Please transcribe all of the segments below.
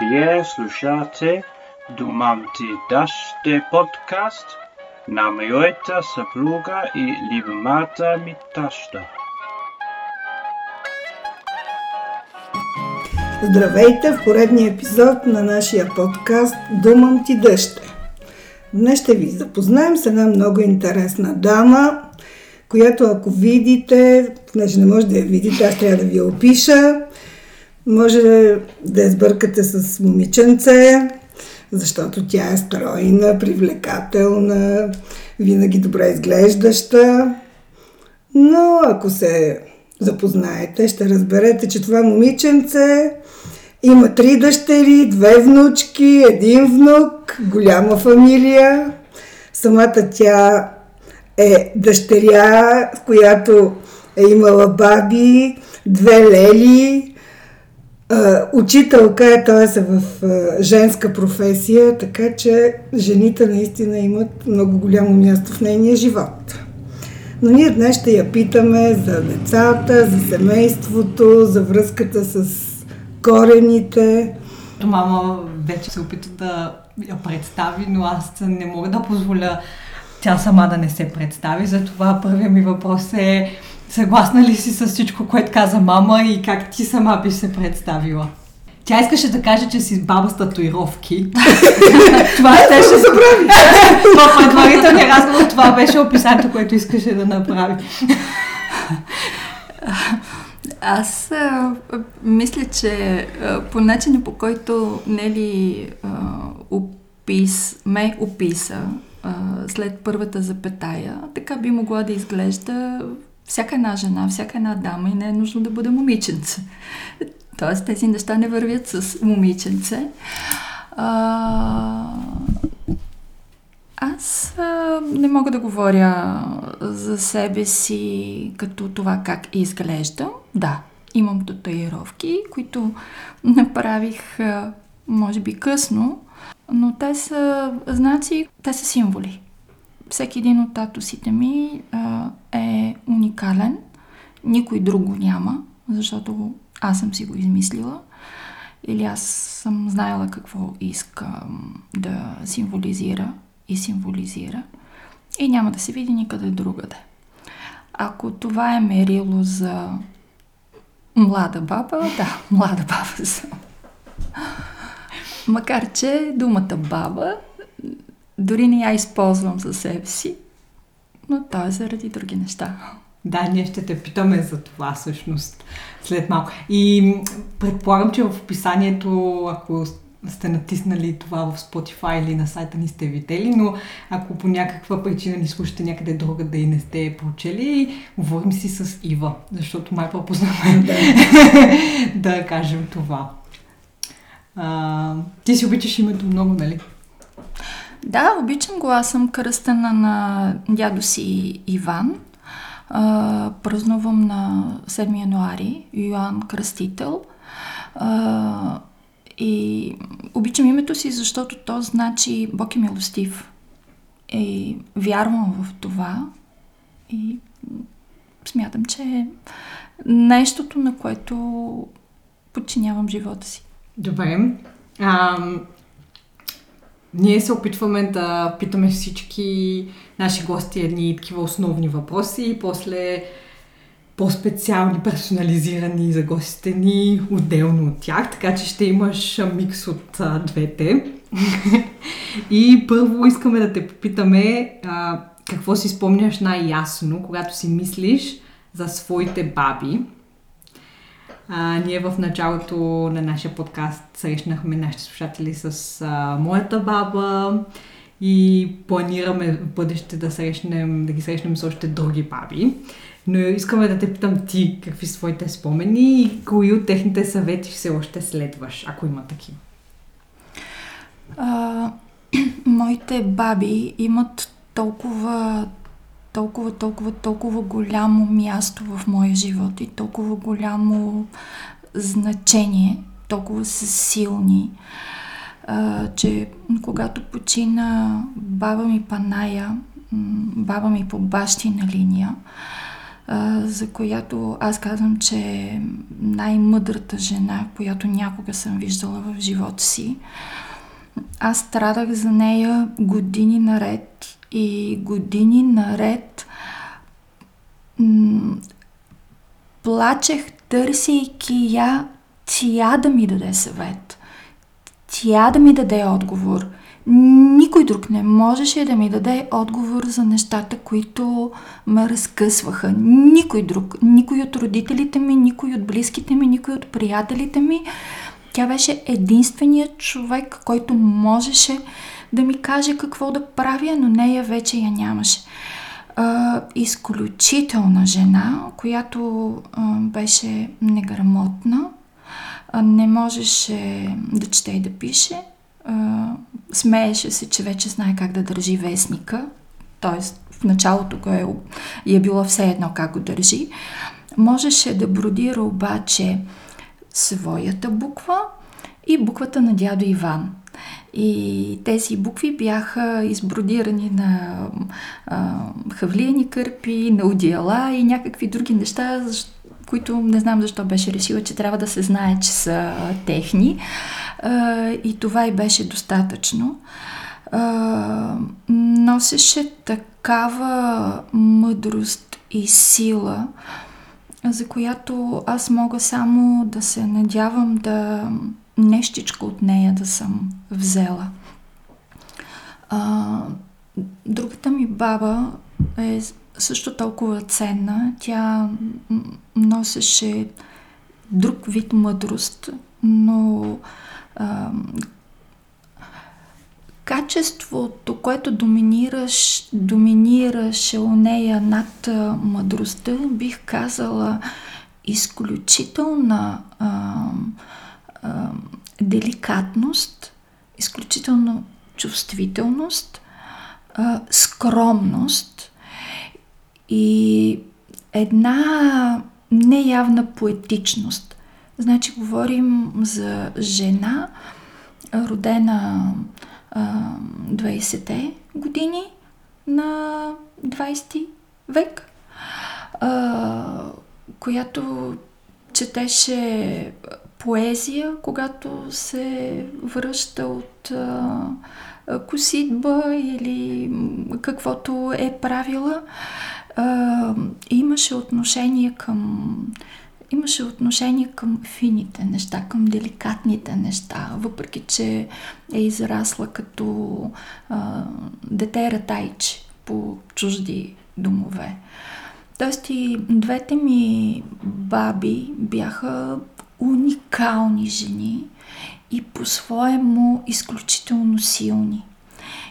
Вие слушате Думам ти даште подкаст на моята съпруга и любимата ми таща. Здравейте в поредния епизод на нашия подкаст Думам ти дъще. Днес ще ви запознаем с една много интересна дама, която ако видите, понеже не може да я видите, аз трябва да ви опиша, може да я сбъркате с момиченце, защото тя е стройна, привлекателна, винаги добре изглеждаща. Но ако се запознаете, ще разберете, че това момиченце има три дъщери, две внучки, един внук, голяма фамилия. Самата тя е дъщеря, в която е имала баби, две лели, учителка е, т.е. е в женска професия, така че жените наистина имат много голямо място в нейния живот. Но ние днес ще я питаме за децата, за семейството, за връзката с корените. Мама вече се опита да я представи, но аз не мога да позволя тя сама да не се представи. Затова първият ми въпрос е съгласна ли си с всичко, което каза мама и как ти сама би се представила? Тя искаше да каже, че си баба с татуировки. това ще ще забрави. В предварителния разговор това беше описанието, което искаше да направи. Аз а, мисля, че а, по начина по който Нели а, опис, ме описа след първата запетая, така би могла да изглежда всяка една жена, всяка една дама и не е нужно да бъде момиченце. Тоест тези неща не вървят с момиченце. А, аз а, не мога да говоря за себе си като това как изглеждам. Да, имам татуировки, които направих а, може би късно, но те са знаци, те са символи. Всеки един от татусите ми а, е уникален. Никой друг го няма, защото аз съм си го измислила. Или аз съм знаела какво искам да символизира и символизира. И няма да се види никъде другаде. Ако това е мерило за млада баба, да, млада баба съм. Макар, че думата баба дори не я използвам за себе си, но то е заради други неща. Да, ние ще те питаме за това всъщност след малко. И предполагам, че в описанието, ако сте натиснали това в Spotify или на сайта ни сте видели, но ако по някаква причина ни слушате някъде друга да и не сте прочели, говорим си с Ива, защото май по-познаваме да. да кажем това. А, ти си обичаш името много, нали? Да, обичам го. Аз съм кръстена на дядо си Иван. А, празнувам на 7 януари, Йоан Кръстител. А, и обичам името си, защото то значи Бог е милостив. И вярвам в това. И смятам, че е нещото, на което подчинявам живота си. Добре. А, ние се опитваме да питаме всички наши гости едни такива основни въпроси и после по-специални, персонализирани за гостите ни, отделно от тях, така че ще имаш микс от а, двете. и първо искаме да те попитаме а, какво си спомняш най-ясно, когато си мислиш за своите баби. А, ние в началото на нашия подкаст срещнахме нашите слушатели с а, моята баба и планираме в бъдеще да, срещнем, да ги срещнем с още други баби. Но искаме да те питам ти какви са твоите спомени и кои от техните съвети все още следваш, ако има такива. Моите баби имат толкова толкова, толкова, толкова голямо място в моя живот и толкова голямо значение, толкова са силни, а, че когато почина баба ми Паная, баба ми по бащина линия, а, за която аз казвам, че е най-мъдрата жена, която някога съм виждала в живота си. Аз страдах за нея години наред и години наред м- плачех, търсейки я, тя да ми даде съвет. Тя да ми даде отговор. Никой друг не можеше да ми даде отговор за нещата, които ме разкъсваха. Никой друг. Никой от родителите ми, никой от близките ми, никой от приятелите ми. Тя беше единственият човек, който можеше да ми каже какво да правя, но нея вече я нямаше. А, изключителна жена, която а, беше неграмотна, а, не можеше да чете и да пише, а, смееше се, че вече знае как да държи вестника, т.е. в началото кое е, е било все едно как го държи. Можеше да бродира обаче своята буква и буквата на дядо Иван. И тези букви бяха избродирани на а, хавлияни кърпи, на одеяла и някакви други неща, които не знам защо беше решила, че трябва да се знае, че са техни. А, и това и беше достатъчно. А, носеше такава мъдрост и сила, за която аз мога само да се надявам да нещичко от нея да съм взела. А, другата ми баба е също толкова ценна. Тя носеше друг вид мъдрост, но а, качеството, което доминираш, доминираше у нея над мъдростта, бих казала изключителна а, деликатност, изключително чувствителност, а, скромност и една неявна поетичност. Значи говорим за жена, родена а, 20-те години на 20 век, а, която четеше поезия, когато се връща от а, коситба или каквото е правила. А, имаше отношение към имаше отношение към фините неща, към деликатните неща, въпреки че е израсла като а, дете ратайче по чужди домове. Тоест и двете ми баби бяха уникални жени и по-своему изключително силни.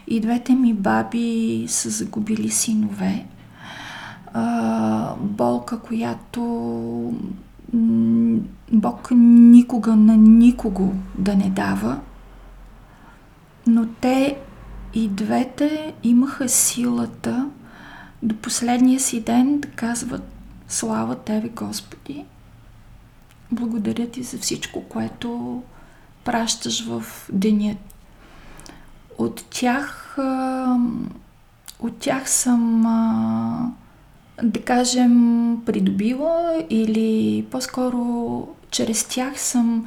И двете ми баби са загубили синове. А, болка, която Бог никога на никого да не дава, но те и двете имаха силата до последния си ден да казват Слава Тебе, Господи! Благодаря Ти за всичко, което пращаш в деня. От тях, от тях съм, да кажем, придобила или по-скоро чрез тях съм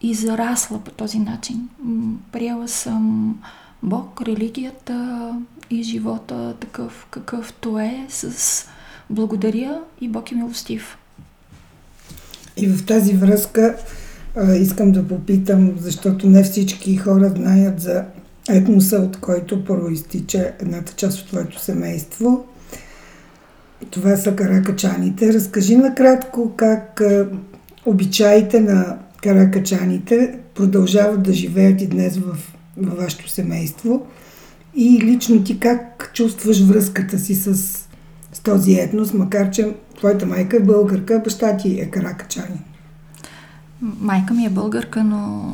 израсла по този начин. Приела съм Бог, религията и живота такъв какъвто е с благодаря и Бог е милостив. И в тази връзка а, искам да попитам, защото не всички хора знаят за етноса, от който проистича едната част от твоето семейство. Това са каракачаните. Разкажи накратко как а, обичаите на каракачаните продължават да живеят и днес в, в вашето семейство и лично ти как чувстваш връзката си с, с този етнос, макар че твоята майка е българка, баща ти е каракачанин. Майка ми е българка, но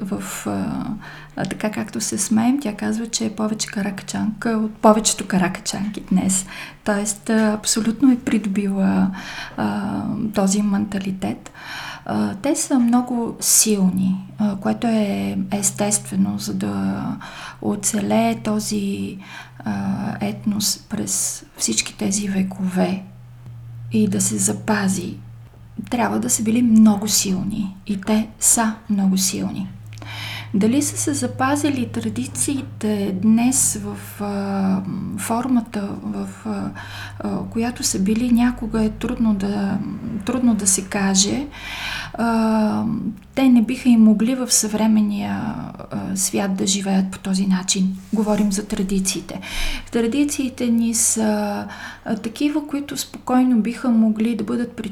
в а, така както се смеем, тя казва, че е повече каракачанка от повечето каракачанки днес. Тоест, абсолютно е придобила а, този менталитет. А, те са много силни, а, което е естествено, за да оцелее този а, етнос през всички тези векове и да се запази, трябва да са били много силни. И те са много силни. Дали са се запазили традициите днес в а, формата, в а, която са били някога е трудно да, трудно да се каже. А, те не биха и могли в съвременния а, свят да живеят по този начин. Говорим за традициите. Традициите ни са а, такива, които спокойно биха могли да бъдат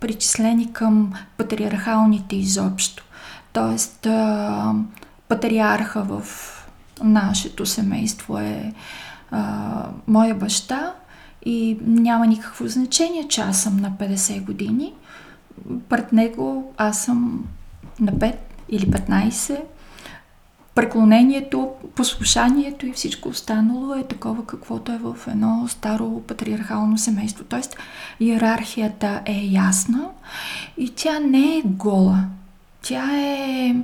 причислени към патриархалните изобщо. Тоест, патриарха в нашето семейство е а, моя баща и няма никакво значение, че аз съм на 50 години. Пред него аз съм на 5 или 15. Преклонението, послушанието и всичко останало е такова, каквото е в едно старо патриархално семейство. Тоест, иерархията е ясна и тя не е гола. Тя е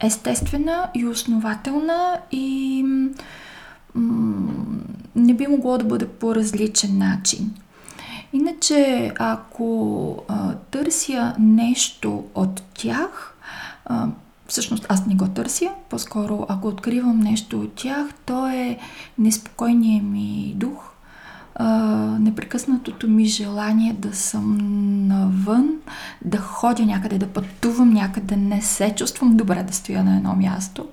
естествена и основателна и м- не би могло да бъде по различен начин. Иначе, ако а, търся нещо от тях, а, всъщност аз не го търся, по-скоро ако откривам нещо от тях, то е неспокойният ми дух, непрекъснатото ми желание да съм навън, да ходя някъде, да пътувам някъде, не се чувствам добре да стоя на едно място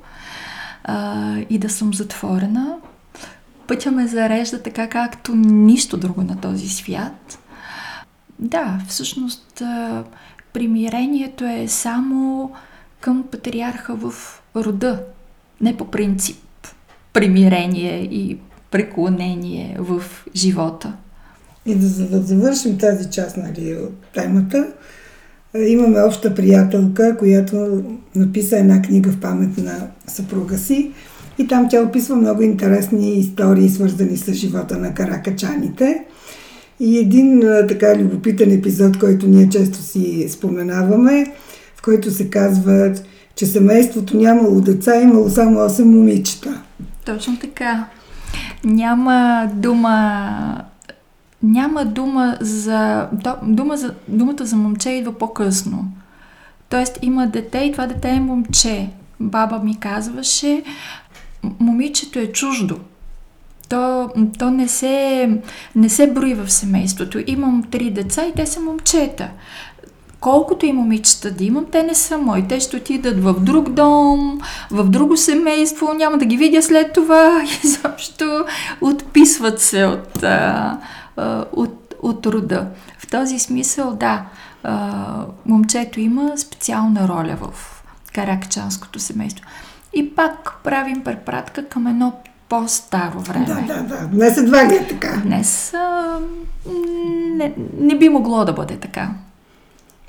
а, и да съм затворена. Пътя ме зарежда така, както нищо друго на този свят. Да, всъщност а, примирението е само към патриарха в рода, не по принцип примирение и преклонение в живота. И да, за да завършим тази част нали, от темата, е, имаме обща приятелка, която написа една книга в памет на съпруга си и там тя описва много интересни истории, свързани с живота на каракачаните. И един е, така любопитен епизод, който ние често си споменаваме, в който се казва, че семейството нямало деца, имало само 8 момичета. Точно така няма дума няма дума за... Дума за думата за момче идва по-късно. Тоест има дете и това дете е момче. Баба ми казваше, момичето е чуждо. То, то не, се, не се брои в семейството. Имам три деца и те са момчета колкото и момичета да имам, те не са мои. Те ще отидат в друг дом, в друго семейство, няма да ги видя след това и заобщо отписват се от, а, от, от рода. В този смисъл, да, а, момчето има специална роля в каракчанското семейство. И пак правим препратка към едно по-старо време. Да, да, да. Днес едва ли е така. Днес а, не, не би могло да бъде така.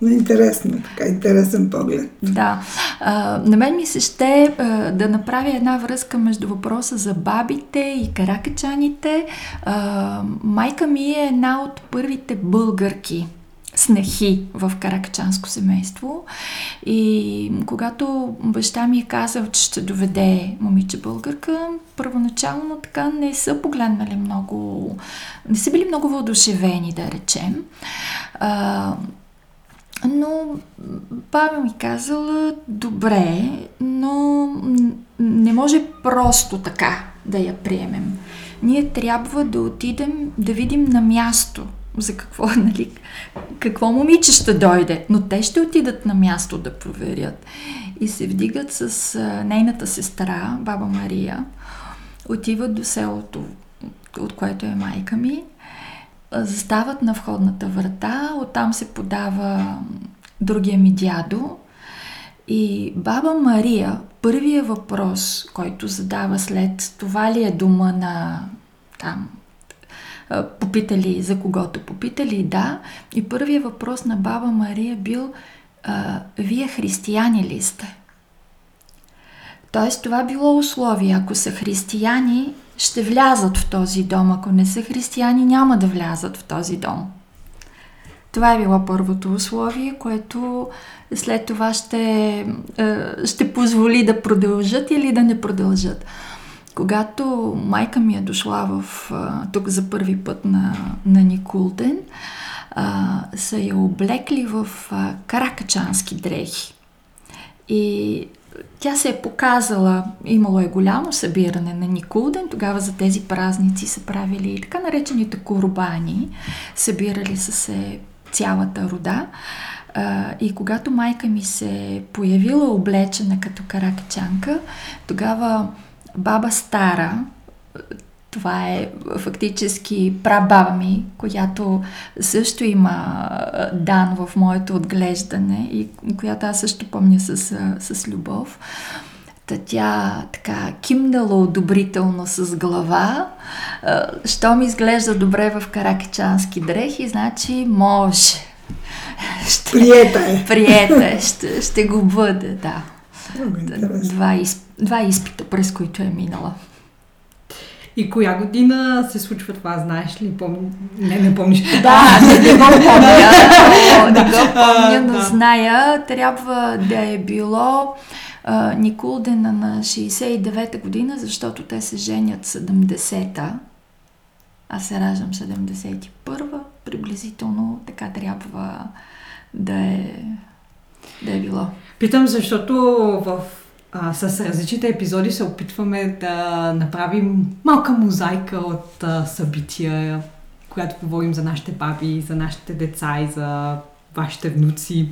Но интересно, така интересен поглед. Да. А, на мен ми се ще а, да направя една връзка между въпроса за бабите и каракачаните. А, майка ми е една от първите българки снехи в каракачанско семейство. И когато баща ми е казал, че ще доведе момиче българка, първоначално така не са погледнали много, не са били много въодушевени, да речем. А, но баба ми казала, добре, но не може просто така да я приемем. Ние трябва да отидем да видим на място за какво, нали, какво момиче ще дойде, но те ще отидат на място да проверят. И се вдигат с нейната сестра, баба Мария, отиват до селото, от което е майка ми, застават на входната врата, оттам се подава другия ми дядо и баба Мария, първия въпрос, който задава след това ли е дума на там, попитали за когото попитали, да. И първия въпрос на баба Мария бил, вие християни ли сте? Тоест това било условие. Ако са християни, ще влязат в този дом. Ако не са християни, няма да влязат в този дом. Това е било първото условие, което след това ще, ще позволи да продължат или да не продължат. Когато майка ми е дошла в, тук за първи път на, на Никулден, а, са я облекли в а, каракачански дрехи. И тя се е показала, имало е голямо събиране на Никулден, тогава за тези празници са правили така наречените курбани, събирали са се цялата рода. И когато майка ми се появила облечена като каракачанка, тогава баба Стара, това е фактически прабаба ми, която също има дан в моето отглеждане и която аз също помня с, с любов. Та тя така кимнала одобрително с глава. Що ми изглежда добре в каракачански дрехи, значи може. Ще, приета е. Приета е, ще, ще го бъде, да. Два, изп, два изпита, през които е минала. И коя година се случва това, знаеш ли? Пом... Не, не помниш. Да, не, не го помня, не го помня, но да. зная, трябва да е било Никулдена на 69-та година, защото те се женят 70-та. Аз се раждам 71-та, приблизително така трябва да е, да е било. Питам, защото в а, с различните епизоди се опитваме да направим малка мозайка от а, събития, която говорим за нашите баби, за нашите деца и за вашите внуци.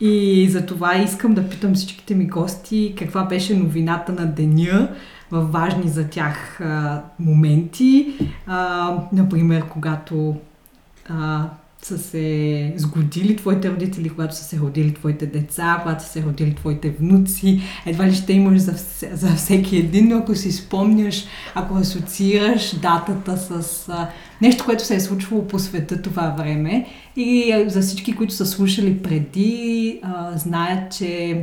И за това искам да питам всичките ми гости каква беше новината на деня в важни за тях а, моменти. А, например, когато а, са се сгодили твоите родители, когато са се родили твоите деца, когато са се родили твоите внуци. Едва ли ще имаш за, за всеки един, но ако си спомняш, ако асоциираш датата с а, нещо, което се е случвало по света това време. И за всички, които са слушали преди, а, знаят, че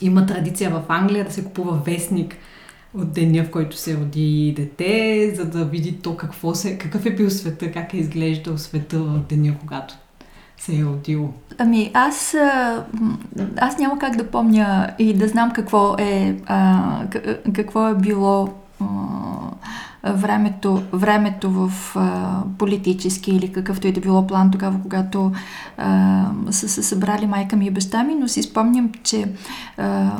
има традиция в Англия да се купува вестник от деня, в който се роди дете, за да види то какво се, какъв е бил света, как е изглеждал света в деня, когато се е родило. Ами аз, аз няма как да помня и да знам какво е, а, какво е било а, времето, времето в а, политически или какъвто и да било план тогава, когато а, са се събрали майка ми и баща ми, но си спомням, че а,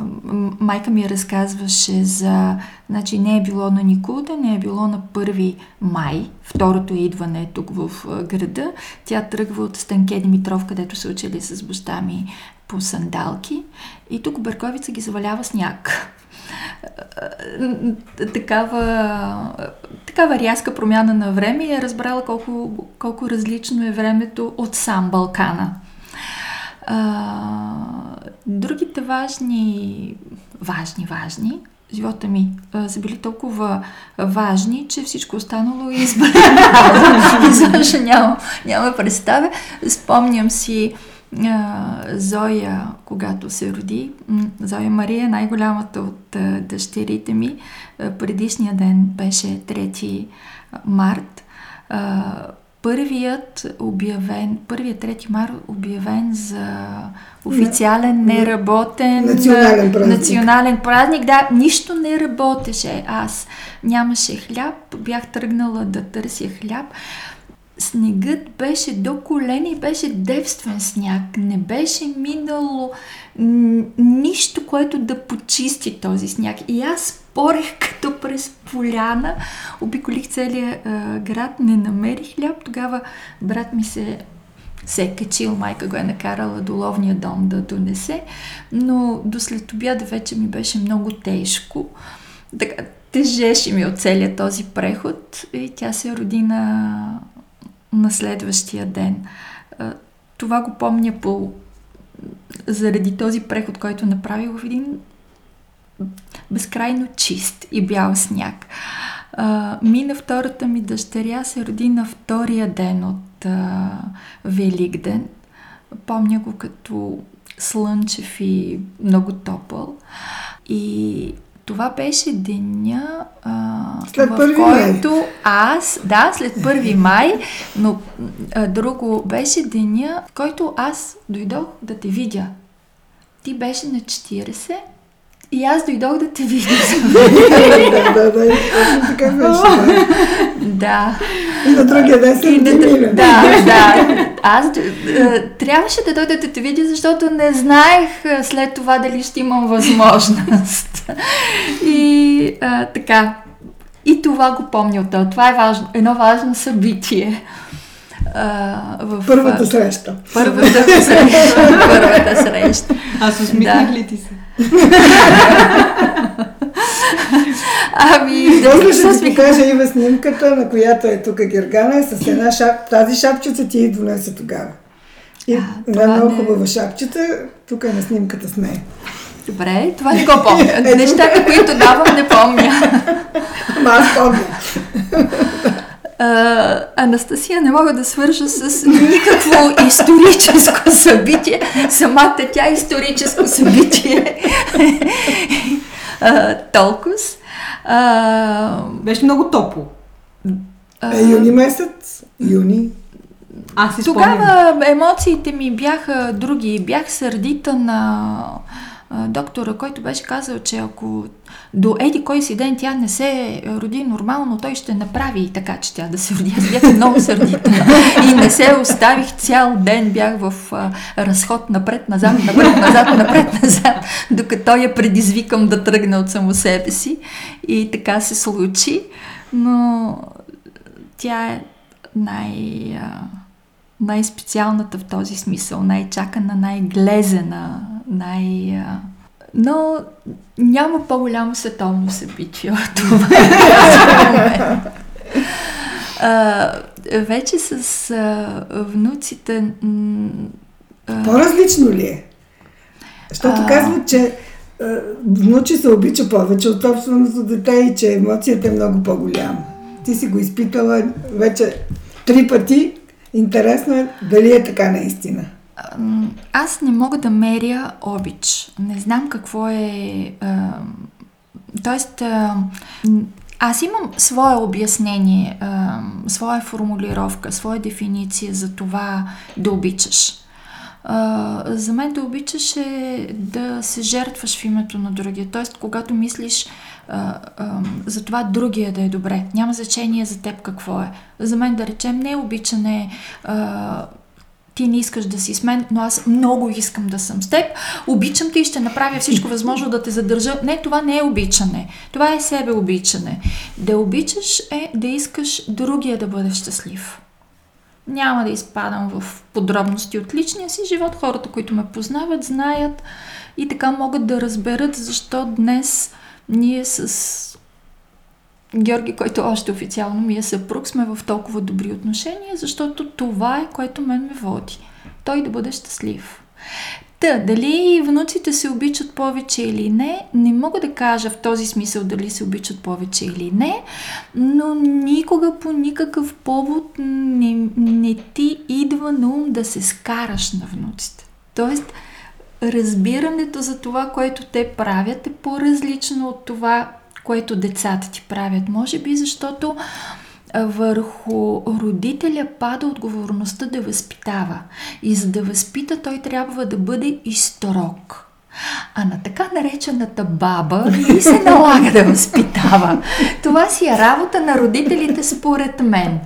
майка ми разказваше за... Значи не е било на Никулда, не е било на 1 май, второто идване тук в града. Тя тръгва от Станке Димитров, където са учили с баща ми по сандалки и тук Берковица ги завалява сняг такава, такава рязка промяна на време и е разбрала колко, колко различно е времето от сам Балкана. А, другите важни, важни, важни, живота ми а, са били толкова важни, че всичко останало е избрано. няма, няма представя. Спомням си, Зоя, когато се роди, Зоя Мария, най-голямата от дъщерите ми, предишния ден беше 3 март. Първият обявен, първият 3 март обявен за официален, неработен национален празник. национален празник. Да, нищо не работеше. Аз нямаше хляб, бях тръгнала да търся хляб снегът беше до колени и беше девствен сняг. Не беше минало нищо, което да почисти този сняг. И аз спорех като през поляна, обиколих целия а, град, не намерих хляб. Тогава брат ми се се е качил, майка го е накарала до ловния дом да донесе, но до след обяда вече ми беше много тежко. Така, тежеше ми от целият този преход и тя се роди на на следващия ден. Това го помня по заради този преход, който направих в един безкрайно чист и бял сняг. мина втората ми дъщеря се роди на втория ден от Великден. Помня го като слънчев и много топъл. И това беше деня, а, след в който май. аз, да, след 1 май, но а, друго беше деня, в който аз дойдох да те видя. Ти беше на 40 И аз дойдох да те видя. да, да, да, така беше. Да. И на другия ден се да, да, да. Аз е, трябваше да дойда да те видя, защото не знаех е, след това дали ще имам възможност. И а, така. И това го помня от това. Това е важно, едно важно събитие. А, в, Първата а, среща. Първата среща. Първата среща. Аз усмихнах Да. ли ти се? Ами, После ще ти покажа Ива снимката, на която е тук Гергана, с една шап... Тази шапчица ти донесе тогава. И една много не- хубава шапчица, тук е на снимката с нея. Добре, това не го помня. Нещата, които давам, не помня. Ама аз помня. А, Анастасия не мога да свържа с никакво историческо събитие. Самата тя е историческо събитие. толкова. Беше много топло. Е, юни месец. Юни. Аз си. Тогава емоциите ми бяха други. Бях сърдита на а, доктора, който беше казал, че ако до еди кой си ден тя не се роди нормално, той ще направи така, че тя да се роди. Аз бях много сърдита. И не се оставих цял ден, бях в а, разход напред-назад, напред-назад, напред-назад, докато я предизвикам да тръгне от само себе си. И така се случи. Но тя е най- а, най-специалната в този смисъл, най-чакана, най-глезена, най- но няма по-голямо световно събитие от това. А, вече с а, внуците а, По-различно ли е? Защото А. казват, че а, внучи се обича повече от собственото дете и че емоцията е много по-голяма. Ти си го изпитала вече три пъти. Интересно е дали е така наистина. Аз не мога да меря обич. Не знам какво е. Тоест, аз имам свое обяснение, своя формулировка, своя дефиниция за това да обичаш. За мен да обичаш е да се жертваш в името на другия. Тоест, когато мислиш а, за това другия да е добре, няма значение за теб какво е. За мен, да речем, не е обичане. А, ти не искаш да си с мен, но аз много искам да съм с теб. Обичам те и ще направя всичко възможно да те задържа. Не, това не е обичане. Това е себе обичане. Да обичаш е да искаш другия да бъде щастлив. Няма да изпадам в подробности от личния си живот. Хората, които ме познават, знаят и така могат да разберат защо днес ние с Георги, който още официално ми е съпруг, сме в толкова добри отношения, защото това е което мен ме води. Той да бъде щастлив. Та, дали внуците се обичат повече или не, не мога да кажа в този смисъл дали се обичат повече или не, но никога по никакъв повод не, не ти идва на ум да се скараш на внуците. Тоест, разбирането за това, което те правят е по-различно от това, което децата ти правят. Може би защото върху родителя пада отговорността да възпитава. И за да възпита, той трябва да бъде и строг. А на така наречената баба не се налага да възпитава. Това си е работа на родителите според мен.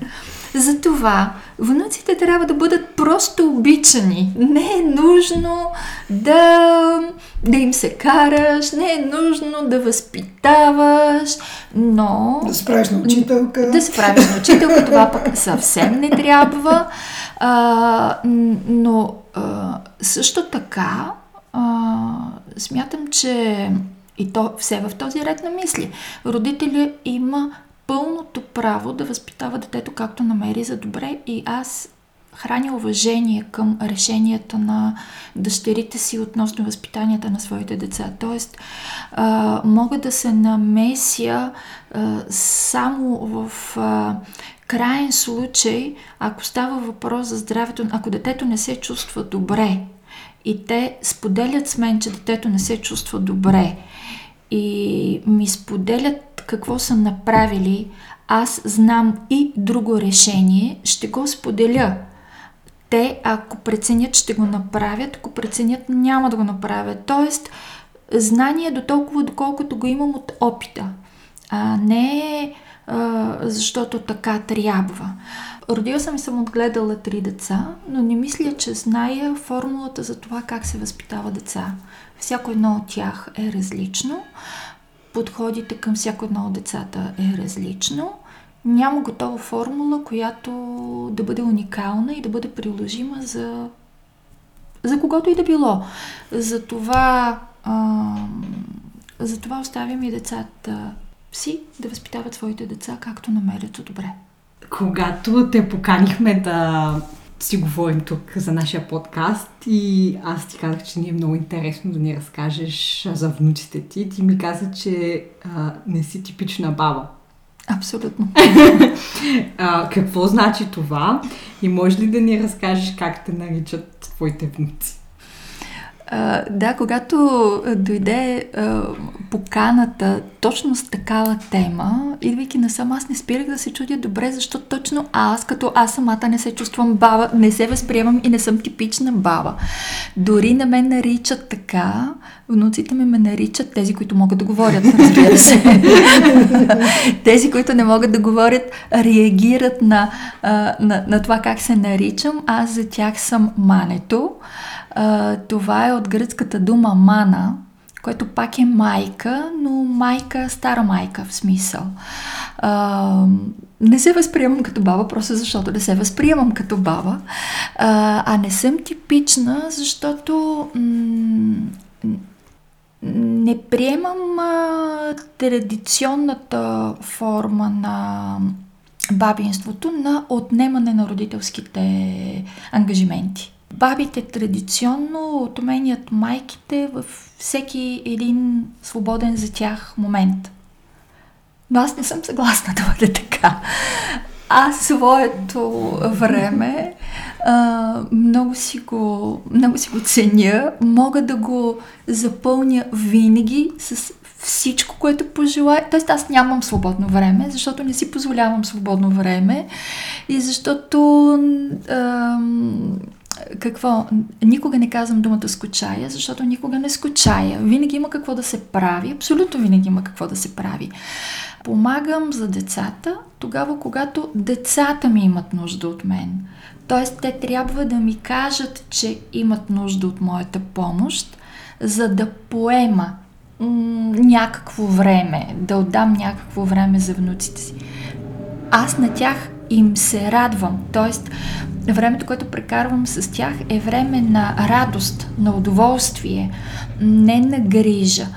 Затова внуците трябва да бъдат просто обичани. Не е нужно да, да им се караш, не е нужно да възпитаваш, но... Да се правиш на учителка. Да се правиш на учителка, това пък съвсем не трябва. А, но а, също така а, смятам, че и то все в този ред на мисли. Родителя има пълното право да възпитава детето както намери за добре и аз храня уважение към решенията на дъщерите си относно възпитанията на своите деца. Тоест, а, мога да се намеся а, само в а, крайен случай, ако става въпрос за здравето, ако детето не се чувства добре и те споделят с мен, че детето не се чувства добре и ми споделят какво са направили, аз знам и друго решение, ще го споделя. Те, ако преценят, ще го направят, ако преценят, няма да го направят. Тоест, знание до толкова, доколкото го имам от опита. А не а, защото така трябва. Родила съм и съм отгледала три деца, но не мисля, че зная формулата за това как се възпитава деца. Всяко едно от тях е различно. Подходите към всяко едно от децата е различно. Няма готова формула, която да бъде уникална и да бъде приложима за, за когото и да било. Затова, а, затова оставям и децата си да възпитават своите деца както намерят за добре. Когато те поканихме да си говорим тук за нашия подкаст и аз ти казах, че ни е много интересно да ни разкажеш за внуците ти. Ти ми каза, че а, не си типична баба. Абсолютно. а, какво значи това? И може ли да ни разкажеш как те наричат твоите внуци? А, да, когато дойде а, поканата точно с такава тема, идвайки насам, аз не спирах да се чудя добре, защото точно аз, като аз самата не се чувствам баба, не се възприемам и не съм типична баба. Дори на мен наричат така, внуците ми ме наричат тези, които могат да говорят, разбира се. тези, които не могат да говорят, реагират на, на, на това как се наричам. Аз за тях съм мането. Това е от гръцката дума мана, което пак е майка, но майка, стара майка в смисъл. А, не се възприемам като баба, просто защото не се възприемам като баба. А, а не съм типична, защото м- не приемам а, традиционната форма на бабинството на отнемане на родителските ангажименти. Бабите традиционно отменят майките във всеки един свободен за тях момент. Но аз не съм съгласна да бъде така. Аз своето време а, много, си го, много си го ценя. Мога да го запълня винаги с всичко, което пожелая. Тоест аз нямам свободно време, защото не си позволявам свободно време и защото а, какво? Никога не казвам думата скучая, защото никога не скучая. Винаги има какво да се прави. Абсолютно винаги има какво да се прави. Помагам за децата тогава, когато децата ми имат нужда от мен. Тоест, те трябва да ми кажат, че имат нужда от моята помощ, за да поема някакво време, да отдам някакво време за внуците си. Аз на тях им се радвам. Тоест, времето, което прекарвам с тях е време на радост, на удоволствие, не на грижа.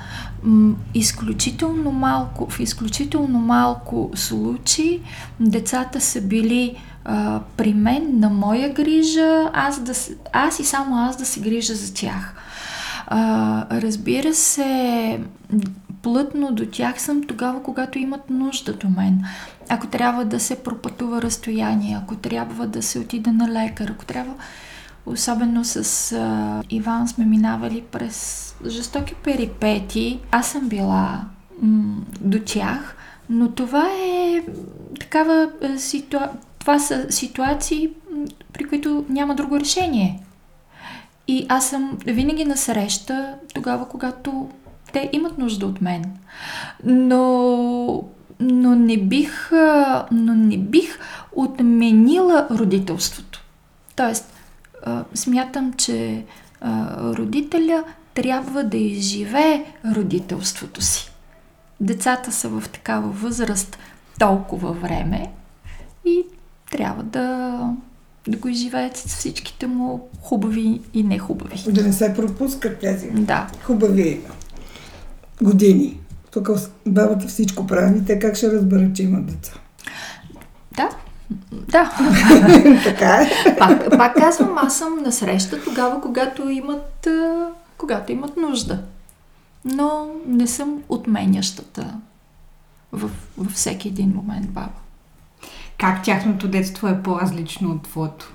Изключително малко, в изключително малко случаи децата са били а, при мен на моя грижа, аз, да, аз и само аз да се грижа за тях. А, разбира се, плътно до тях съм тогава, когато имат нужда до мен. Ако трябва да се пропътува разстояние, ако трябва да се отида на лекар, ако трябва... Особено с а, Иван сме минавали през жестоки перипети. Аз съм била м- до тях, но това е такава ситуация. Това са ситуации, при които няма друго решение. И аз съм винаги на среща тогава, когато те имат нужда от мен. Но, но, не, бих, но не бих отменила родителството. Тоест, смятам, че родителя трябва да изживее родителството си. Децата са в такава възраст толкова време и трябва да, да го изживеят с всичките му хубави и нехубави. Да не се пропускат тези да. хубави години. Тук бабата всичко прави, те как ще разберат, че имат деца? Да, да. така е. Пак, пак казвам, аз съм на среща тогава, когато имат, когато имат нужда. Но не съм отменящата в, във всеки един момент баба. Как тяхното детство е по-различно от твоето?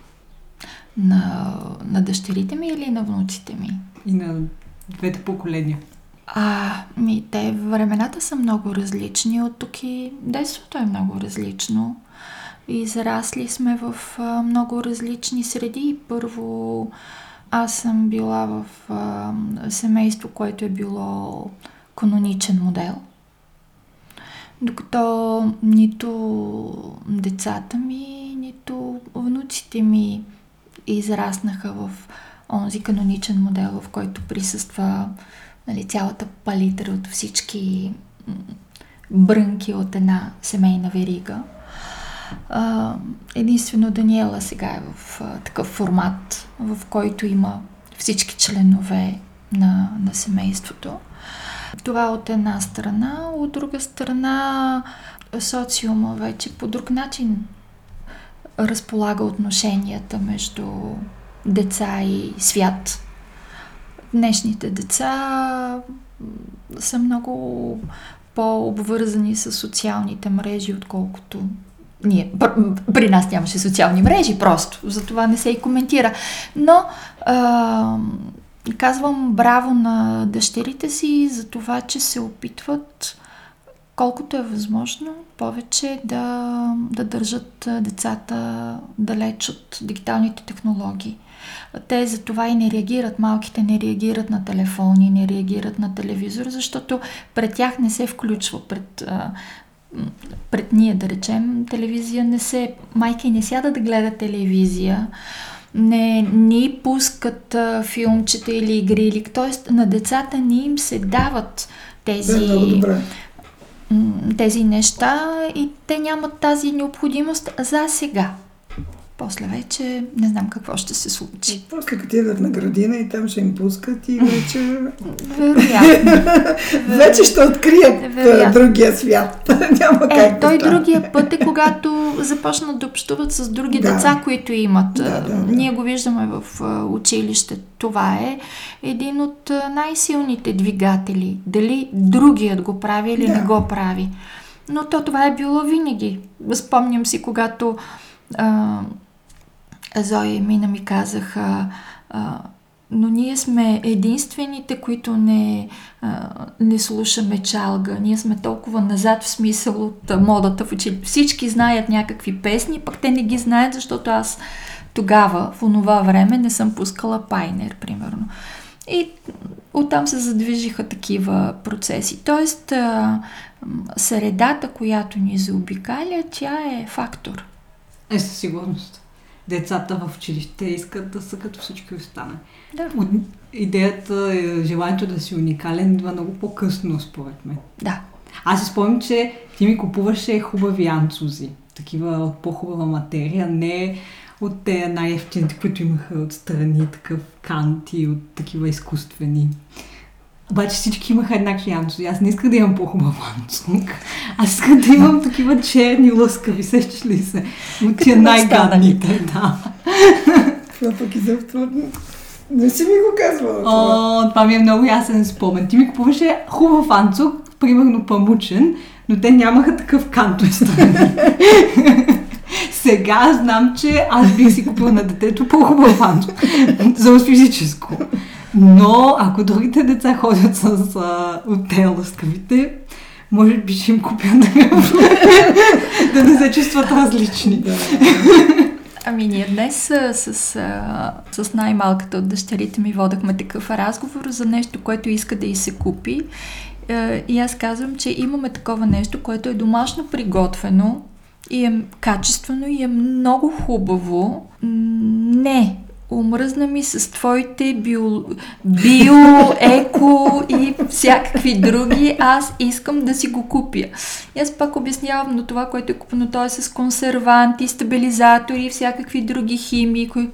На, на дъщерите ми или на внуците ми? И на двете поколения. А, ми, те времената са много различни от тук и детството е много различно. И зарасли сме в а, много различни среди. Първо аз съм била в а, семейство, което е било каноничен модел. Докато нито децата ми, нито внуците ми израснаха в онзи каноничен модел, в който присъства нали, цялата палитра от всички брънки от една семейна верига. Единствено Даниела сега е в такъв формат, в който има всички членове на, на семейството. Това от една страна, от друга страна социума вече по друг начин разполага отношенията между деца и свят. Днешните деца са много по-обвързани с социалните мрежи, отколкото ние. При нас нямаше социални мрежи, просто. Затова не се и коментира. Но а, казвам браво на дъщерите си за това, че се опитват колкото е възможно повече да, да държат децата далеч от дигиталните технологии. Те за това и не реагират, малките не реагират на телефони, не реагират на телевизор, защото пред тях не се включва, пред, пред ние да речем, телевизия не се, майки не сядат да гледат телевизия, не ни пускат а, филмчета или игри, или, т.е. на децата ни им се дават тези, да, тези неща и те нямат тази необходимост за сега. После вече не знам какво ще се случи. После като идват на градина и там ще им пускат и вече... Вероятно. вече ще открият Вероятно. другия свят. Няма е, как той да другия път е когато започнат да общуват с други да. деца, които имат. Да, да, да. Ние го виждаме в училище. Това е един от най-силните двигатели. Дали другият го прави или да. не го прави. Но то това е било винаги. Спомням си, когато а, Зоя и Мина ми казаха, а, но ние сме единствените, които не, а, не слушаме чалга. Ние сме толкова назад в смисъл от модата в. Всички знаят някакви песни, пък те не ги знаят, защото аз тогава, в онова време, не съм пускала пайнер, примерно. И оттам се задвижиха такива процеси. Тоест, средата, която ни заобикаля, тя е фактор. Е, със сигурност децата в училище искат да са като всички останали. Да. Идеята, е, желанието да си уникален идва много по-късно, според мен. Да. Аз си спомням, че ти ми купуваше хубави анцузи. Такива от по-хубава материя, не от те най-ефтините, които имаха отстрани, такъв канти, от такива изкуствени. Обаче всички имаха еднакви янцузи. Аз не исках да имам по-хубав янцук. Аз исках да имам такива черни лъскави, сещаш ли се? От тия най-гадните, да. Това пък изобщо не си ми го казвала. О, това ми е много ясен спомен. Ти ми купуваше хубав анцук, примерно памучен, но те нямаха такъв канто страни. Сега знам, че аз бих си купила на детето по-хубав анцук. За физическо. Но ако другите деца ходят с а, лъскавите, може би ще им купя да, да не се чувстват различни. Ами ние днес с, с, с най-малката от дъщерите ми водахме такъв разговор за нещо, което иска да и се купи. И аз казвам, че имаме такова нещо, което е домашно приготвено и е качествено и е много хубаво. Не Омръзна ми с твоите био, био, еко и всякакви други. Аз искам да си го купя. И аз пак обяснявам, но това, което е купено, то е с консерванти, стабилизатори и всякакви други химии, които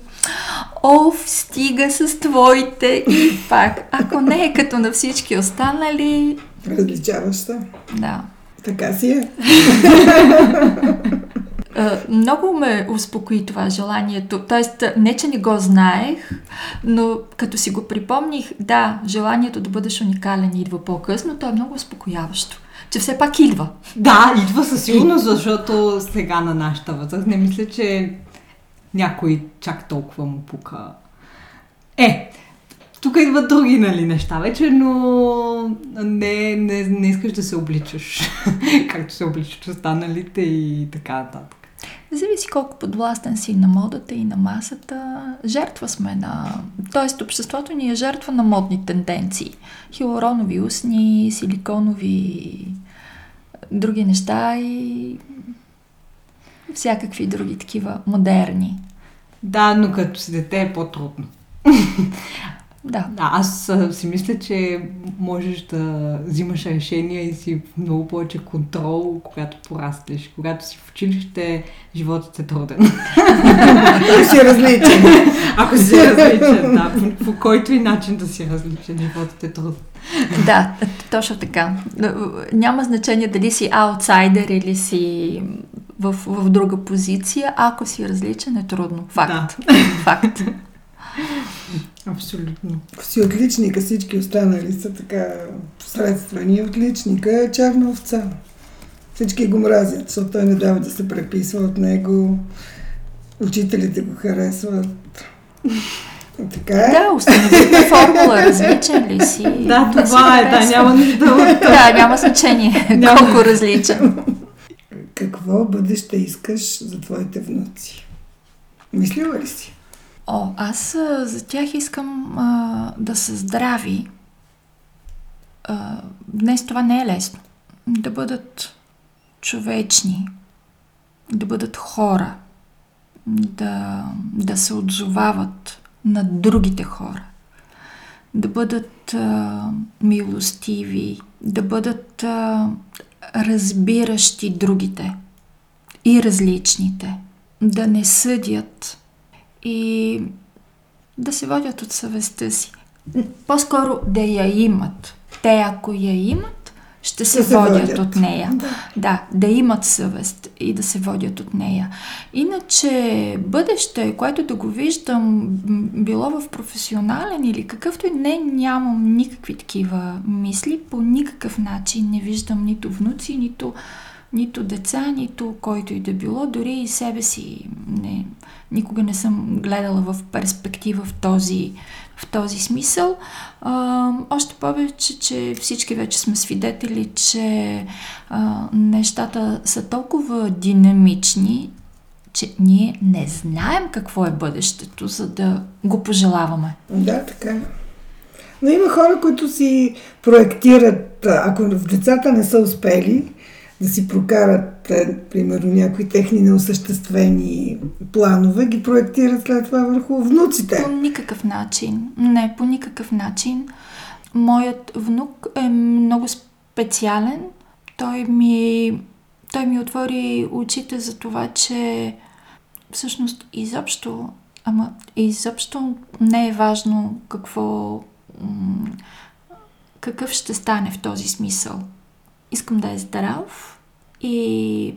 Оф, стига с твоите и пак. Ако не е като на всички останали... Различаваш се. Да. Така си е. много ме успокои това желанието. Тоест, не че не го знаех, но като си го припомних, да, желанието да бъдеш уникален идва по-късно, то е много успокояващо. Че все пак идва. Да, идва със сигурност, защото сега на нашата възраст не мисля, че някой чак толкова му пука. Е, тук идват други нали, неща вече, но не, не, не искаш да се обличаш, както се обличат останалите и така нататък. Зависи колко подвластен си на модата и на масата. Жертва сме на... Тоест, обществото ни е жертва на модни тенденции. Хилоронови устни, силиконови други неща и всякакви други такива модерни. Да, но като си дете е по-трудно. Да. Да, аз си мисля, че можеш да взимаш решения и си много повече контрол, когато порастеш. Когато си в училище, животът е труден. Ако си различен. Ако си различен, да. По, по който и начин да си различен, животът е труден. Да, точно така. Няма значение дали си аутсайдер или си в, в друга позиция. Ако си различен е трудно. Факт. Да. Факт. Абсолютно. Си отличника, всички останали са така посредствени. Отличника е черна овца. Всички го мразят, защото той не дава да се преписва от него. Учителите го харесват. Така е. Да, установихме формула. Различен ли си? Да, това е, да, няма нужда от... Да, няма значение Няма. колко различен. Какво бъдеще искаш за твоите внуци? Мислила ли си? О, аз за тях искам а, да са здрави. А, днес това не е лесно. Да бъдат човечни, да бъдат хора, да, да се отзовават на другите хора, да бъдат а, милостиви, да бъдат а, разбиращи другите и различните, да не съдят и да се водят от съвестта си. По-скоро да я имат. Те, ако я имат, ще се, се водят, водят. от нея. Да. Да, да имат съвест и да се водят от нея. Иначе бъдеще, което да го виждам, било в професионален или какъвто и не, нямам никакви такива мисли. По никакъв начин не виждам нито внуци, нито, нито деца, нито който и да било. Дори и себе си не, никога не съм гледала в перспектива в този, в този смисъл. А, още повече, че всички вече сме свидетели, че а, нещата са толкова динамични, че ние не знаем какво е бъдещето, за да го пожелаваме. Да, така е. Но има хора, които си проектират, ако в децата не са успели, да си прокарат, е, примерно, някои техни неосъществени планове, ги проектират след това върху внуците. По никакъв начин. Не, по никакъв начин. Моят внук е много специален. Той ми, той ми отвори очите за това, че всъщност изобщо, ама изобщо не е важно какво, какъв ще стане в този смисъл. Искам да е здрав и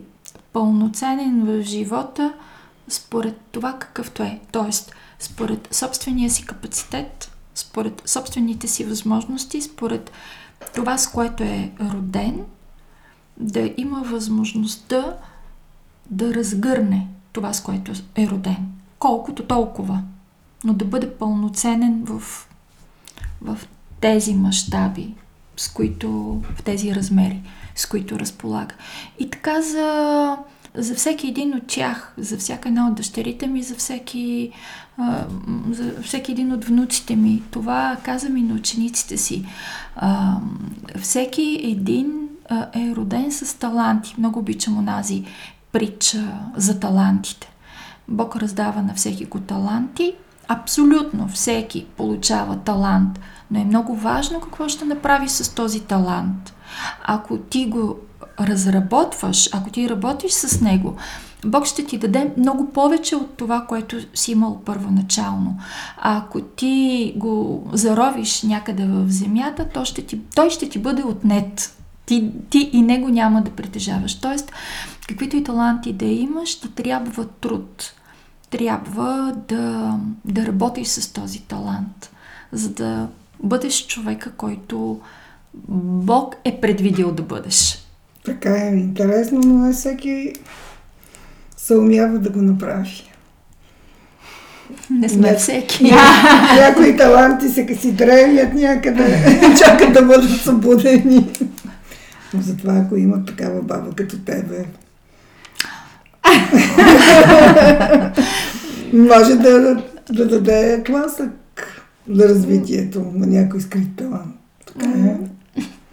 пълноценен в живота според това какъвто е. Тоест, според собствения си капацитет, според собствените си възможности, според това, с което е роден, да има възможността да разгърне това, с което е роден. Колкото толкова. Но да бъде пълноценен в, в тези мащаби, с които, в тези размери, с които разполага. И така за, за всеки един от тях, за всяка една от дъщерите ми, за всеки, за всеки един от внуците ми. Това казвам и на учениците си. Всеки един е роден с таланти. Много обичам онази притча за талантите. Бог раздава на всеки го таланти. Абсолютно всеки получава талант, но е много важно какво ще направи с този талант. Ако ти го разработваш, ако ти работиш с него, Бог ще ти даде много повече от това, което си имал първоначално. Ако ти го заровиш някъде в земята, то ще ти, той ще ти бъде отнет. Ти, ти и него няма да притежаваш. Тоест, каквито и таланти да имаш, ти трябва труд. Трябва да, да работиш с този талант, за да бъдеш човека, който Бог е предвидил да бъдеш. Така е интересно, но не всеки се умява да го направи. Не сме Не. всеки. Някои таланти се си древнят някъде, чакат да бъдат събудени. Но затова, ако има такава баба като тебе, Може да, да даде тласък за развитието на някой скрит талант. Така е.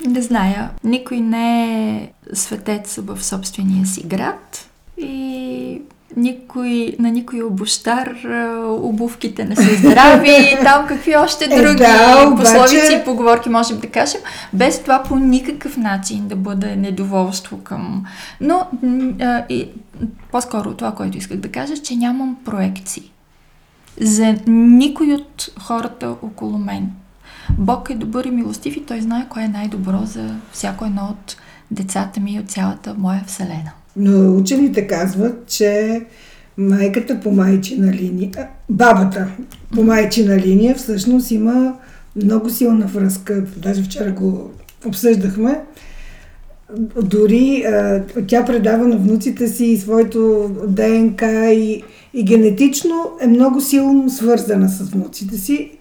Не зная. Никой не е светец в собствения си град и никой, на никой обощар обувките не са здрави, там какви още Е, други да, обаче- пословици и поговорки можем да кажем, без това по никакъв начин да бъде недоволство към... Но а, и, по-скоро това, което исках да кажа, че нямам проекции за никой от хората около мен. Бог е добър и милостив и Той знае кое е най-добро за всяко едно от децата ми и от цялата моя вселена. Но учените казват, че майката по майчина линия, бабата по майчина линия всъщност има много силна връзка. Даже вчера го обсъждахме. Дори а, тя предава на внуците си своето ДНК и, и генетично е много силно свързана с внуците си.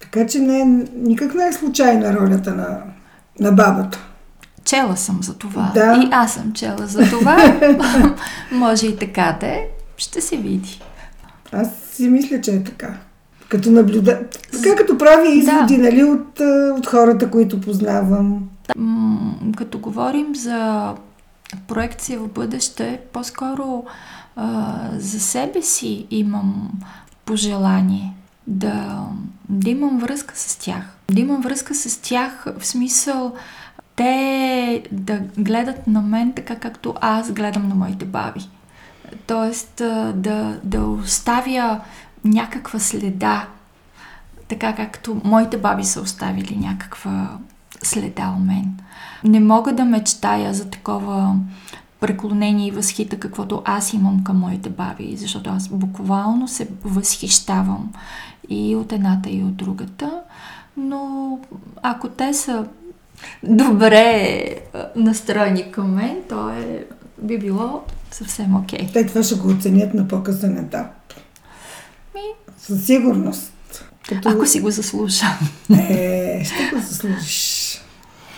Така че не, е- никак не е случайна ролята на, на бабата. Чела съм за това. Да. И аз съм чела за това. Може и така да е. Ще се види. Аз си мисля, че е така. Като наблюда... Така като прави изводи, Да. нали, от, от хората, които познавам. М, Като говорим за проекция в бъдеще, по-скоро за себе си имам пожелание да, да имам връзка с тях. Да имам връзка с тях в смисъл те да гледат на мен така, както аз гледам на моите баби. Тоест да, да оставя някаква следа, така както моите баби са оставили някаква следа у мен. Не мога да мечтая за такова преклонение и възхита, каквото аз имам към моите баби, защото аз буквално се възхищавам и от едната и от другата, но ако те са добре а, настроени към мен, то е, би било съвсем окей. Те това ще го оценят на по-късен етап. Ми. Със сигурност. Като... Ако си го заслужа. Е, ще го заслужиш.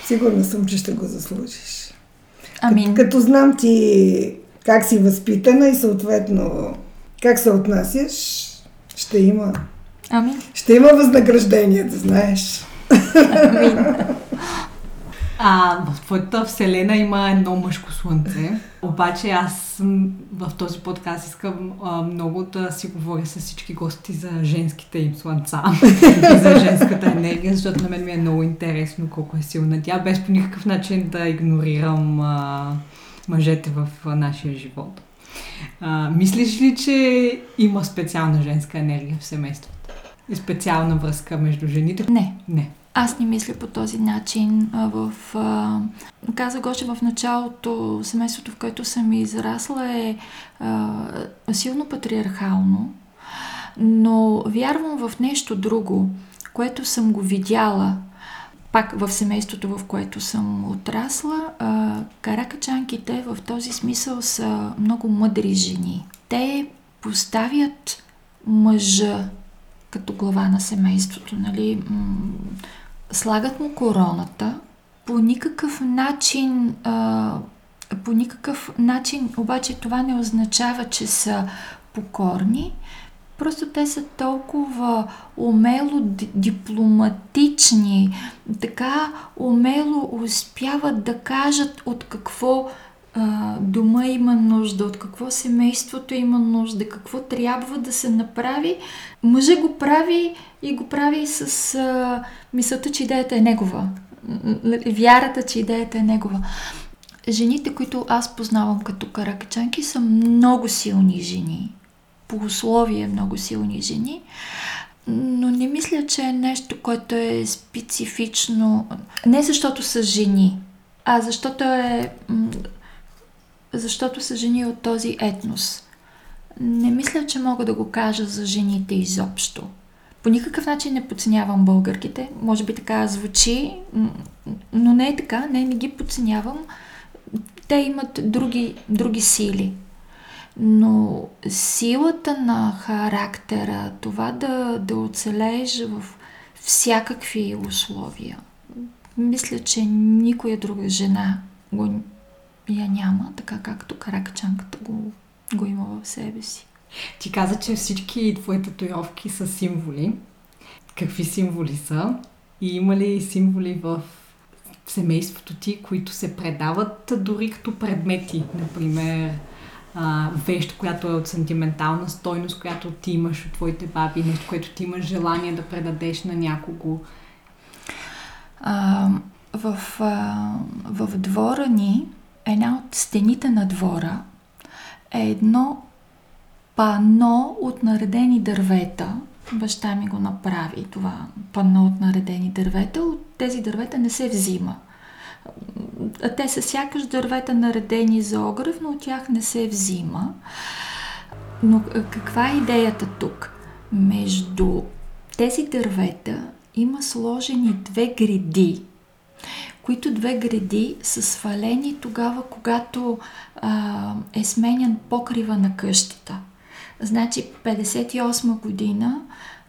Сигурна съм, че ще го заслужиш. Амин. Като знам ти как си възпитана и съответно как се отнасяш, ще има, Амин. ще има възнаграждение, да знаеш. А, в твоята вселена има едно мъжко слънце. Обаче аз в този подкаст искам а, много да си говоря с всички гости за женските им слънца и за женската енергия, защото на мен ми е много интересно колко е силна тя, без по никакъв начин да игнорирам а, мъжете в а, нашия живот. А, мислиш ли, че има специална женска енергия в семейството? И специална връзка между жените? Не. Не. Аз не мисля по този начин. В, а, казах още в началото, семейството, в което съм израсла е а, силно патриархално, но вярвам в нещо друго, което съм го видяла пак в семейството, в което съм отрасла. А, каракачанките в този смисъл са много мъдри жени. Те поставят мъжа като глава на семейството, нали? Слагат му короната, по никакъв начин, а, по никакъв начин, обаче това не означава, че са покорни, просто те са толкова умело ди- дипломатични, така умело успяват да кажат от какво дома има нужда, от какво семейството има нужда, какво трябва да се направи. Мъжа го прави и го прави с а, мисълта, че идеята е негова. Вярата, че идеята е негова. Жените, които аз познавам като каракачанки, са много силни жени. По условие много силни жени. Но не мисля, че е нещо, което е специфично. Не защото са жени, а защото е. Защото са жени от този етнос. Не мисля, че мога да го кажа за жените изобщо. По никакъв начин не подценявам българките. Може би така звучи, но не е така. Не, не ги подценявам. Те имат други, други сили. Но силата на характера, това да, да оцелееш в всякакви условия, мисля, че никоя друга жена го я няма, така както каракачанката го го има в себе си. Ти каза, че всички твои татуировки са символи. Какви символи са? И има ли символи в семейството ти, които се предават дори като предмети? Например, а, вещ, която е от сантиментална стойност, която ти имаш от твоите баби, нещо, което ти имаш желание да предадеш на някого. А, в, а, в двора ни, една от стените на двора е едно пано от наредени дървета. Баща ми го направи, това пано от наредени дървета. От тези дървета не се взима. Те са сякаш дървета наредени за огрев, но от тях не се взима. Но каква е идеята тук? Между тези дървета има сложени две гради, които две гради са свалени тогава, когато а, е сменян покрива на къщата. Значи 58 година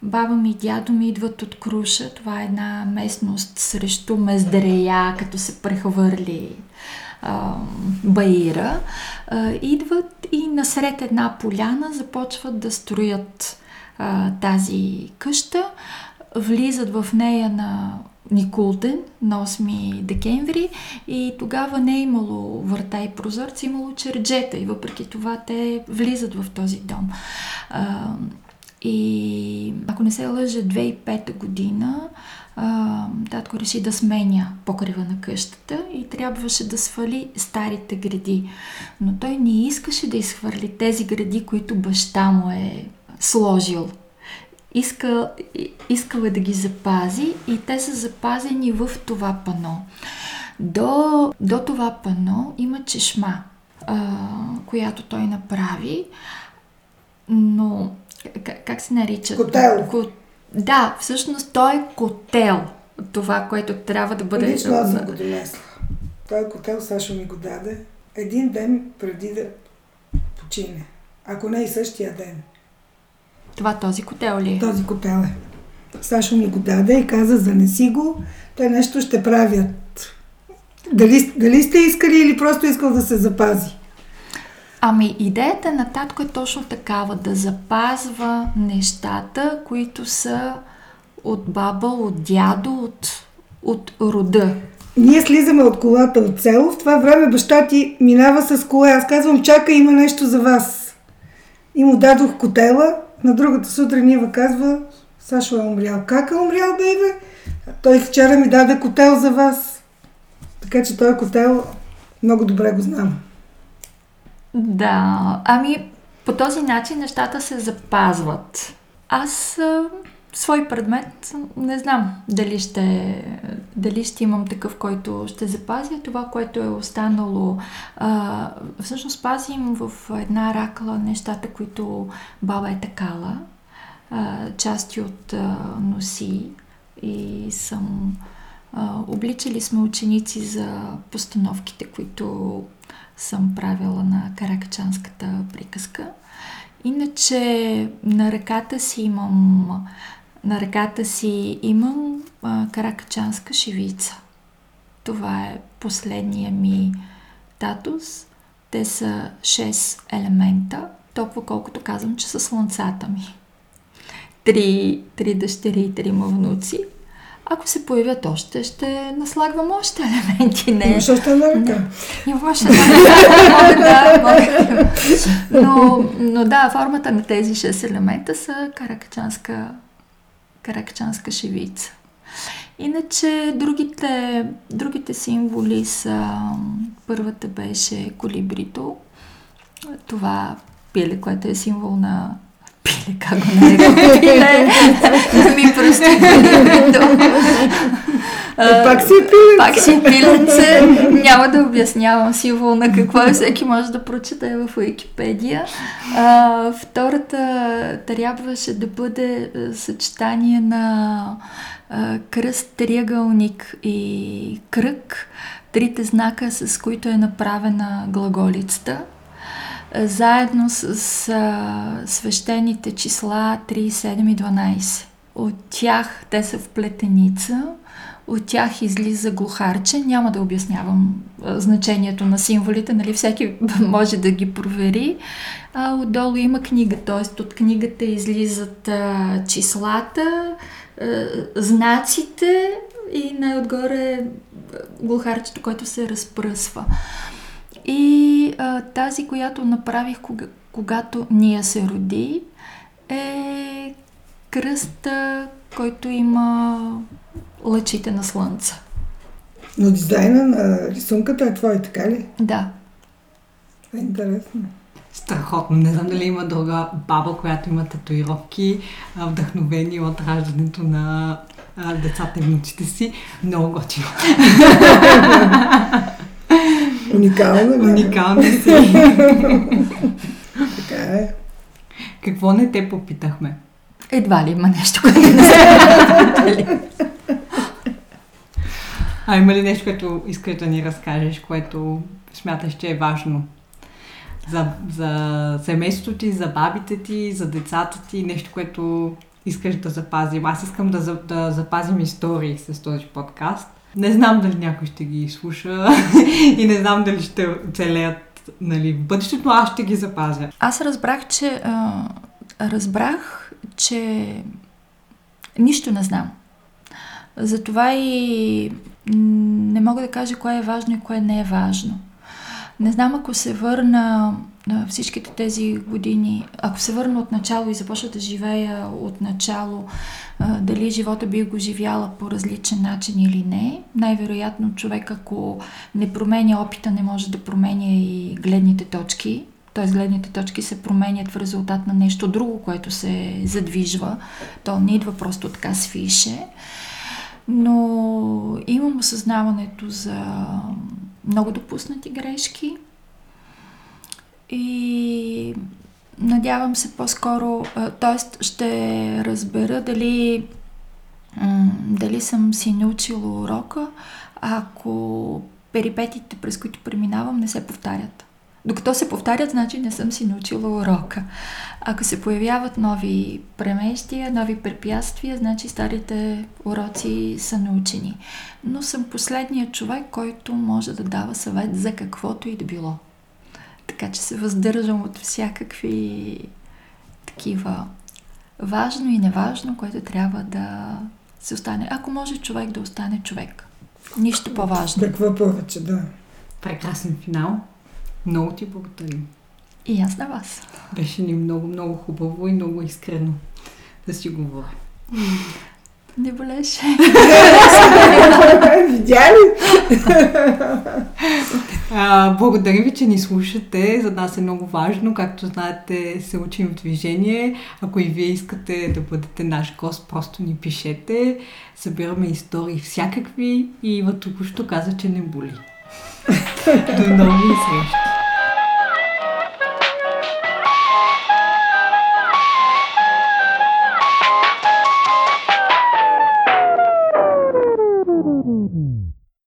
баба ми и дядо ми идват от Круша. Това е една местност срещу Мездрея, като се прехвърли а, Баира. А, идват и насред една поляна започват да строят а, тази къща. Влизат в нея на Никулден на 8 декември и тогава не е имало врата и прозорци, имало черджета и въпреки това те влизат в този дом. А, и ако не се лъжа, 2005 година татко реши да сменя покрива на къщата и трябваше да свали старите гради. Но той не искаше да изхвърли тези гради, които баща му е сложил иска, искал е да ги запази и те са запазени в това пано. До, до това пано има чешма, а, която той направи, но как, как се нарича? Котел. Ко, да, всъщност той е котел. Това, което трябва да бъде... Лично аз съм го донесла. Той котел Сашо ми го даде един ден преди да почине. Ако не и същия ден. Това този котел ли е? Този котел е. Сашо ми го даде и каза, занеси го, те нещо ще правят. Дали, дали сте искали или просто искал да се запази? Ами, идеята на татко е точно такава, да запазва нещата, които са от баба, от дядо, от, от рода. Ние слизаме от колата от село, в това време баща ти минава с кола. Аз казвам, чакай, има нещо за вас. И му дадох котела, на другата сутрин Ива казва, Сашо е умрял. Как е умрял, бейбе? Той вчера ми даде котел за вас. Така че той котел много добре го знам. Да, ами по този начин нещата се запазват. Аз свой предмет не знам дали ще, дали ще имам такъв, който ще запазя това, което е останало. А, всъщност пазим в една ракла нещата, които баба е такала, а, части от а, носи и съм а, обличали сме ученици за постановките, които съм правила на каракачанската приказка. Иначе на ръката си имам на ръката си имам а, каракачанска шивица. Това е последния ми татус. Те са 6 елемента, толкова колкото казвам, че са слънцата ми. Три, три дъщери и трима внуци. Ако се появят още, ще наслагвам още елементи. Не. Имаш още една ръка. Имам още една ръка. Мога да, мога. Но, но да, формата на тези 6 елемента са каракачанска каракчанска шевица. Иначе другите, другите символи са... Първата беше колибрито. Това пиле, което е символ на пиле, как го нарека? Пиле! ми колибрито. Е, пак си пиленце. Пак си пиленце. Няма да обяснявам символ на какво е. Всеки може да прочита в Уикипедия. А, втората трябваше да бъде съчетание на а, кръст, триъгълник и кръг. Трите знака, с които е направена глаголицата заедно с а, свещените числа 3, 7 и 12. От тях те са в плетеница, от тях излиза глухарче. Няма да обяснявам значението на символите, нали? всеки може да ги провери. А отдолу има книга, т.е. от книгата излизат а, числата, а, знаците и най-отгоре глухарчето, което се разпръсва. И а, тази, която направих, кога, когато Ния се роди, е кръста, който има лъчите на слънца. Но дизайна на рисунката е твой, така ли? Да. Е интересно. Страхотно. Не знам дали има друга баба, която има татуировки, вдъхновени от раждането на децата и внуците си. Много готино. Уникално, да. Уникална си. Така е. Какво не те попитахме? Едва ли има нещо, което не сте А има ли нещо, което искаш да ни разкажеш, което смяташ, че е важно? За, за семейството ти, за бабите ти, за децата ти, нещо, което искаш да запазим. Аз искам да, да запазим истории с този подкаст. Не знам дали някой ще ги слуша и не знам дали ще оцелеят нали, в бъдещето, аз ще ги запазя. Аз разбрах, че а, разбрах, че нищо не знам. Затова и не мога да кажа кое е важно и кое не е важно. Не знам ако се върна на всичките тези години, ако се върна от начало и започна да живея от начало, дали живота би го живяла по различен начин или не. Най-вероятно човек, ако не променя опита, не може да променя и гледните точки. Т.е. гледните точки се променят в резултат на нещо друго, което се задвижва. То не идва просто така с фише. Но имам осъзнаването за много допуснати грешки и надявам се по-скоро, т.е. ще разбера дали, дали съм си научила урока, ако перипетите, през които преминавам, не се повтарят. Докато се повтарят, значи не съм си научила урока. Ако се появяват нови преместия, нови препятствия, значи старите уроци са научени. Но съм последният човек, който може да дава съвет за каквото и да било. Така че се въздържам от всякакви такива важно и неважно, което трябва да се остане. Ако може човек да остане човек. Нищо по-важно. Какво повече, да. Прекрасен финал. Много ти благодарим. И аз на вас. Беше ни много, много хубаво и много искрено да си говорим. Не болеше. Видя ли? А, благодаря ви, че ни слушате. За нас е много важно. Както знаете, се учим в движение. Ако и вие искате да бъдете наш гост, просто ни пишете. Събираме истории всякакви и Ива току-що каза, че не боли. Doing the.